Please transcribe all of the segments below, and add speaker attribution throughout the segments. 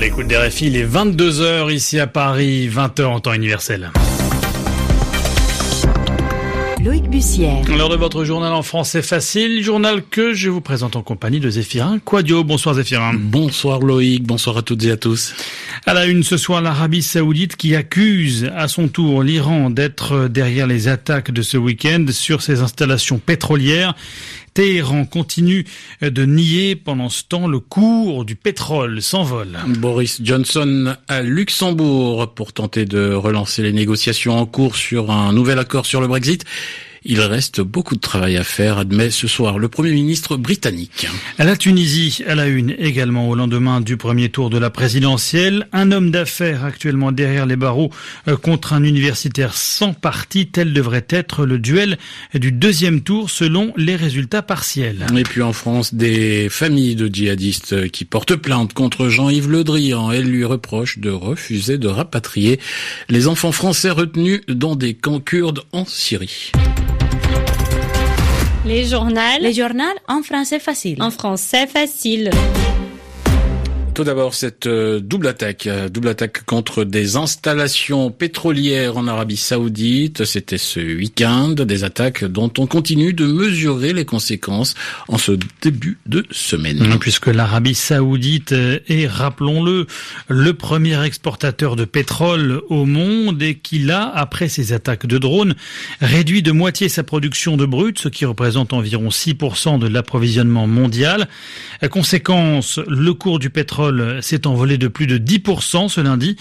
Speaker 1: l'écoute des RFI, il est 22h ici à Paris, 20h en temps universel.
Speaker 2: Loïc Bussière.
Speaker 1: L'heure de votre journal en français facile, journal que je vous présente en compagnie de Zéphirin Quadio. Bonsoir Zéphirin.
Speaker 3: Bonsoir Loïc, bonsoir à toutes et à tous.
Speaker 1: À la une ce soir, l'Arabie Saoudite qui accuse à son tour l'Iran d'être derrière les attaques de ce week-end sur ses installations pétrolières. Téhéran continue de nier pendant ce temps le cours du pétrole s'envole.
Speaker 3: Boris Johnson à Luxembourg pour tenter de relancer les négociations en cours sur un nouvel accord sur le Brexit. Il reste beaucoup de travail à faire, admet ce soir le Premier ministre britannique.
Speaker 1: À la Tunisie, à la une également au lendemain du premier tour de la présidentielle, un homme d'affaires actuellement derrière les barreaux euh, contre un universitaire sans parti, tel devrait être le duel du deuxième tour selon les résultats partiels.
Speaker 3: Et puis en France, des familles de djihadistes qui portent plainte contre Jean-Yves Le Drian. Elles lui reprochent de refuser de rapatrier les enfants français retenus dans des camps kurdes en Syrie.
Speaker 4: Les journaux.
Speaker 2: Les journaux en français facile.
Speaker 4: En français facile.
Speaker 3: Tout d'abord, cette euh, double attaque, euh, double attaque contre des installations pétrolières en Arabie Saoudite. C'était ce week-end, des attaques dont on continue de mesurer les conséquences en ce début de semaine.
Speaker 1: Puisque l'Arabie Saoudite est, rappelons-le, le premier exportateur de pétrole au monde et qu'il a, après ces attaques de drones, réduit de moitié sa production de brut, ce qui représente environ 6% de l'approvisionnement mondial. Conséquence, le cours du pétrole s'est envolé de plus de 10% ce lundi.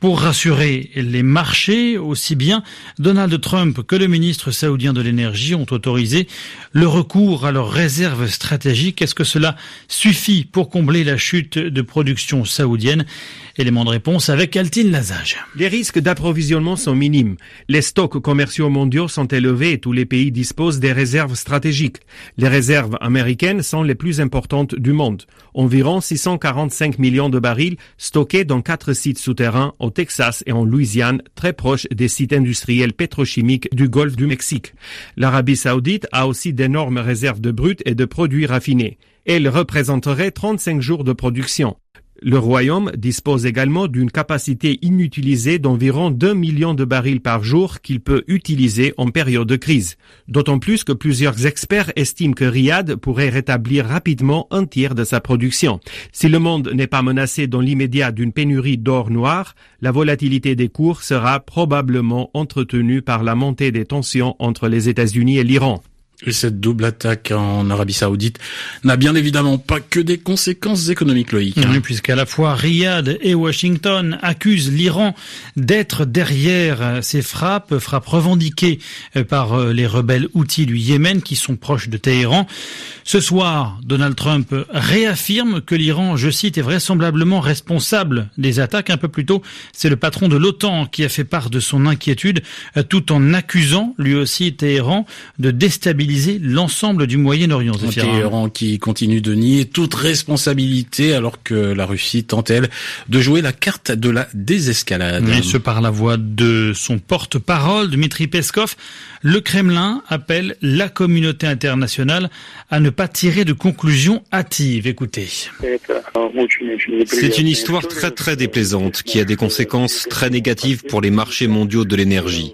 Speaker 1: Pour rassurer les marchés, aussi bien Donald Trump que le ministre saoudien de l'énergie ont autorisé le recours à leurs réserves stratégiques. Est-ce que cela suffit pour combler la chute de production saoudienne? Élément de réponse avec Altine Lazage.
Speaker 5: Les risques d'approvisionnement sont minimes. Les stocks commerciaux mondiaux sont élevés et tous les pays disposent des réserves stratégiques. Les réserves américaines sont les plus importantes du monde. Environ 645 millions de barils stockés dans quatre sites souterrains au Texas et en Louisiane, très proches des sites industriels pétrochimiques du Golfe du Mexique. L'Arabie saoudite a aussi d'énormes réserves de brut et de produits raffinés. Elle représenterait 35 jours de production. Le Royaume dispose également d'une capacité inutilisée d'environ 2 millions de barils par jour qu'il peut utiliser en période de crise. D'autant plus que plusieurs experts estiment que Riyad pourrait rétablir rapidement un tiers de sa production. Si le monde n'est pas menacé dans l'immédiat d'une pénurie d'or noir, la volatilité des cours sera probablement entretenue par la montée des tensions entre les États-Unis et l'Iran.
Speaker 3: Et cette double attaque en Arabie Saoudite n'a bien évidemment pas que des conséquences économiques, Loïc.
Speaker 1: Oui, puisqu'à la fois Riyad et Washington accusent l'Iran d'être derrière ces frappes, frappes revendiquées par les rebelles outils du Yémen qui sont proches de Téhéran. Ce soir, Donald Trump réaffirme que l'Iran, je cite, est vraisemblablement responsable des attaques. Un peu plus tôt, c'est le patron de l'OTAN qui a fait part de son inquiétude, tout en accusant lui aussi Téhéran de déstabiliser l'ensemble du Moyen-Orient.
Speaker 3: Téhéran qui continue de nier toute responsabilité alors que la Russie tente, elle, de jouer la carte de la désescalade.
Speaker 1: Et ce par la voix de son porte-parole, Dmitri Peskov, le Kremlin appelle la communauté internationale à ne pas tirer de conclusions hâtives. Écoutez.
Speaker 6: C'est une histoire très très déplaisante qui a des conséquences très négatives pour les marchés mondiaux de l'énergie.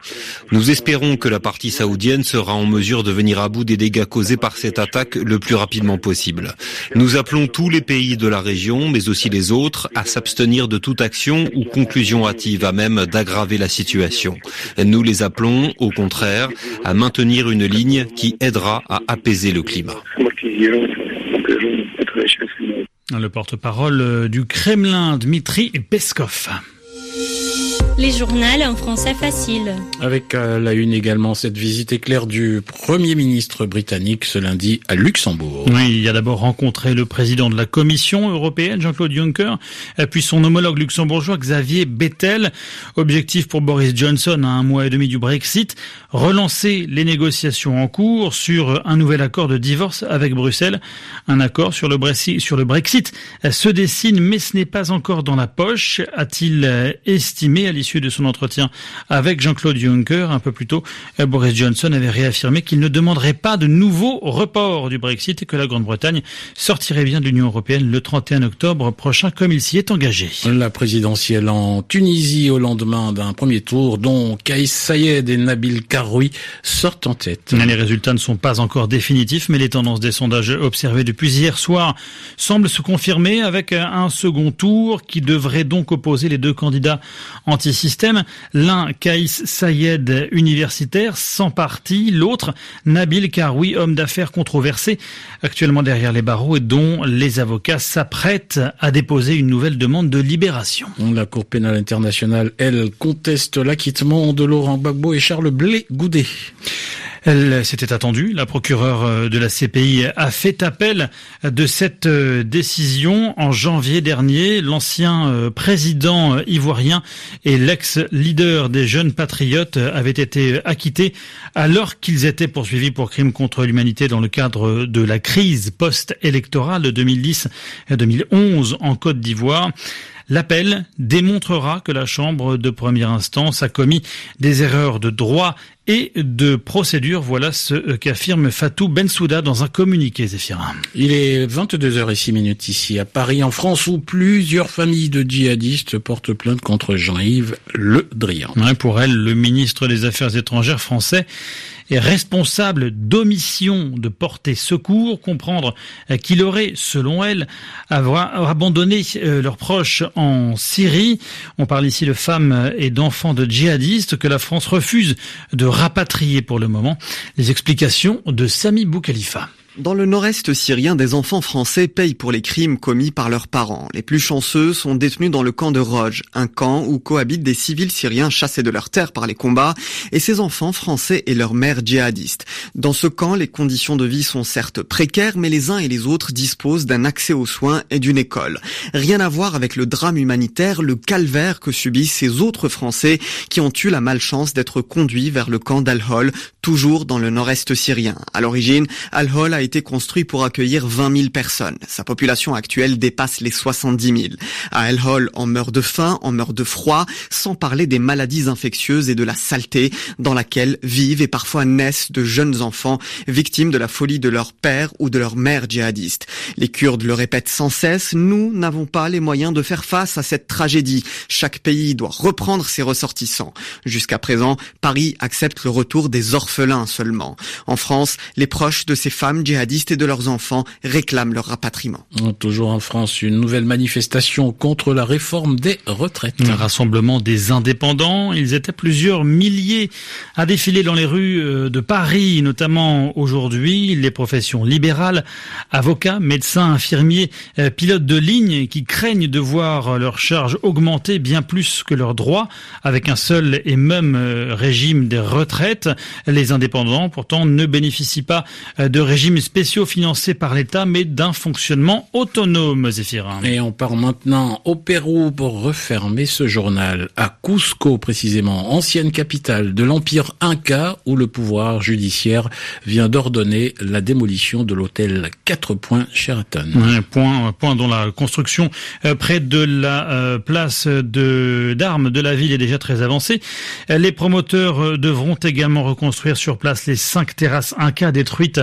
Speaker 6: Nous espérons que la partie saoudienne sera en mesure de venir à bout des dégâts causés par cette attaque le plus rapidement possible. Nous appelons tous les pays de la région, mais aussi les autres, à s'abstenir de toute action ou conclusion hâtive à même d'aggraver la situation. Nous les appelons, au contraire, à maintenir une ligne qui aidera à apaiser le climat.
Speaker 1: Le porte-parole du Kremlin, Dmitri Peskov.
Speaker 4: Les journaux en français facile.
Speaker 3: Avec euh, la une également cette visite éclair du Premier ministre britannique ce lundi à Luxembourg.
Speaker 1: Oui, il a d'abord rencontré le président de la Commission européenne, Jean-Claude Juncker, puis son homologue luxembourgeois Xavier Bettel. Objectif pour Boris Johnson à un mois et demi du Brexit, relancer les négociations en cours sur un nouvel accord de divorce avec Bruxelles. Un accord sur le Brexit, sur le Brexit se dessine, mais ce n'est pas encore dans la poche, a-t-il estimé à l'issue l'issue de son entretien avec Jean-Claude Juncker un peu plus tôt, Boris Johnson avait réaffirmé qu'il ne demanderait pas de nouveau report du Brexit et que la Grande-Bretagne sortirait bien de l'Union européenne le 31 octobre prochain comme il s'y est engagé.
Speaker 3: La présidentielle en Tunisie au lendemain d'un premier tour dont Kaïs Sayed et Nabil Karoui sortent en tête.
Speaker 1: Les résultats ne sont pas encore définitifs mais les tendances des sondages observés depuis hier soir semblent se confirmer avec un second tour qui devrait donc opposer les deux candidats anti-système. L'un, Kaïs Sayed, universitaire, sans parti. L'autre, Nabil Karoui, homme d'affaires controversé, actuellement derrière les barreaux et dont les avocats s'apprêtent à déposer une nouvelle demande de libération.
Speaker 3: La Cour pénale internationale, elle, conteste l'acquittement de Laurent Gbagbo et Charles Blé Goudet.
Speaker 1: Elle s'était attendue. La procureure euh, de la CPI a fait appel de cette euh, décision en janvier dernier. L'ancien euh, président ivoirien et l'ex-leader des jeunes patriotes avaient été acquittés alors qu'ils étaient poursuivis pour crimes contre l'humanité dans le cadre de la crise post-électorale de 2010-2011 en Côte d'Ivoire. L'appel démontrera que la Chambre de première instance a commis des erreurs de droit et de procédure. Voilà ce qu'affirme Fatou Bensouda dans un communiqué, Zéphirin.
Speaker 3: Il est 22h06 minutes ici à Paris, en France, où plusieurs familles de djihadistes portent plainte contre Jean-Yves Le Drian.
Speaker 1: pour elle, le ministre des Affaires étrangères français est responsable d'omission de porter secours, comprendre qu'il aurait, selon elle, abandonné euh, leurs proches en Syrie. On parle ici de femmes et d'enfants de djihadistes que la France refuse de rapatrier pour le moment. Les explications de Sami Boukhalifa.
Speaker 7: Dans le nord-est syrien, des enfants français payent pour les crimes commis par leurs parents. Les plus chanceux sont détenus dans le camp de Roj, un camp où cohabitent des civils syriens chassés de leur terre par les combats, et ces enfants français et leurs mères djihadistes. Dans ce camp, les conditions de vie sont certes précaires, mais les uns et les autres disposent d'un accès aux soins et d'une école. Rien à voir avec le drame humanitaire, le calvaire que subissent ces autres Français qui ont eu la malchance d'être conduits vers le camp d'Al-Hol, toujours dans le nord-est syrien. À l'origine, Al-Hol a été construit pour accueillir 20 000 personnes. Sa population actuelle dépasse les 70 000. À El Hol, on meurt de faim, on meurt de froid, sans parler des maladies infectieuses et de la saleté dans laquelle vivent et parfois naissent de jeunes enfants victimes de la folie de leur père ou de leur mère djihadiste. Les Kurdes le répètent sans cesse, nous n'avons pas les moyens de faire face à cette tragédie. Chaque pays doit reprendre ses ressortissants. Jusqu'à présent, Paris accepte le retour des orphelins seulement. En France, les proches de ces femmes djihadistes et de leurs enfants réclament leur rapatriement.
Speaker 3: Toujours en France, une nouvelle manifestation contre la réforme des retraites.
Speaker 1: Un rassemblement des indépendants. Ils étaient plusieurs milliers à défiler dans les rues euh, de Paris, notamment aujourd'hui. Les professions libérales, avocats, médecins, infirmiers, euh, pilotes de ligne qui craignent de voir leurs charges augmenter bien plus que leurs droits avec un seul et même euh, régime des retraites. Les indépendants, pourtant, ne bénéficient pas de régime spéciaux financés par l'État, mais d'un fonctionnement autonome, Zéphirin.
Speaker 3: Et on part maintenant au Pérou pour refermer ce journal. À Cusco, précisément, ancienne capitale de l'Empire Inca, où le pouvoir judiciaire vient d'ordonner la démolition de l'hôtel 4 points Sheraton.
Speaker 1: Un point, un point dont la construction euh, près de la euh, place de d'armes de la ville est déjà très avancée. Les promoteurs euh, devront également reconstruire sur place les cinq terrasses Inca détruites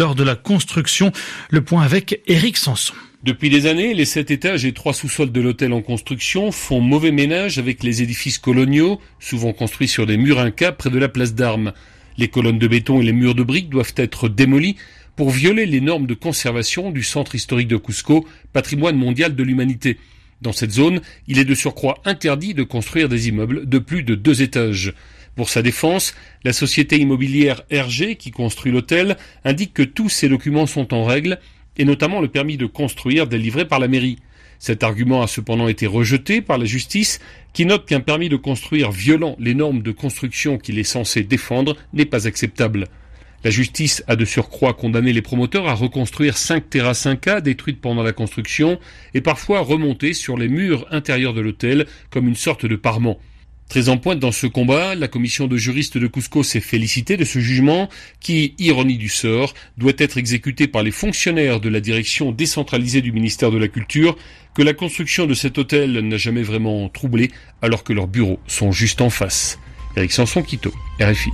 Speaker 1: lors de la construction. Le point avec Eric Sanson.
Speaker 8: Depuis des années, les sept étages et trois sous-sols de l'hôtel en construction font mauvais ménage avec les édifices coloniaux, souvent construits sur des murs incas près de la place d'armes. Les colonnes de béton et les murs de briques doivent être démolis pour violer les normes de conservation du centre historique de Cusco, patrimoine mondial de l'humanité. Dans cette zone, il est de surcroît interdit de construire des immeubles de plus de deux étages. Pour sa défense, la société immobilière RG qui construit l'hôtel indique que tous ces documents sont en règle, et notamment le permis de construire délivré par la mairie. Cet argument a cependant été rejeté par la justice, qui note qu'un permis de construire violant les normes de construction qu'il est censé défendre n'est pas acceptable. La justice a de surcroît condamné les promoteurs à reconstruire cinq terrasses 5K détruites pendant la construction et parfois remontées sur les murs intérieurs de l'hôtel comme une sorte de parement. Très en pointe dans ce combat, la commission de juristes de Cusco s'est félicitée de ce jugement qui, ironie du sort, doit être exécuté par les fonctionnaires de la direction décentralisée du ministère de la Culture que la construction de cet hôtel n'a jamais vraiment troublé alors que leurs bureaux sont juste en face. Eric Sanson, Quito, RFI.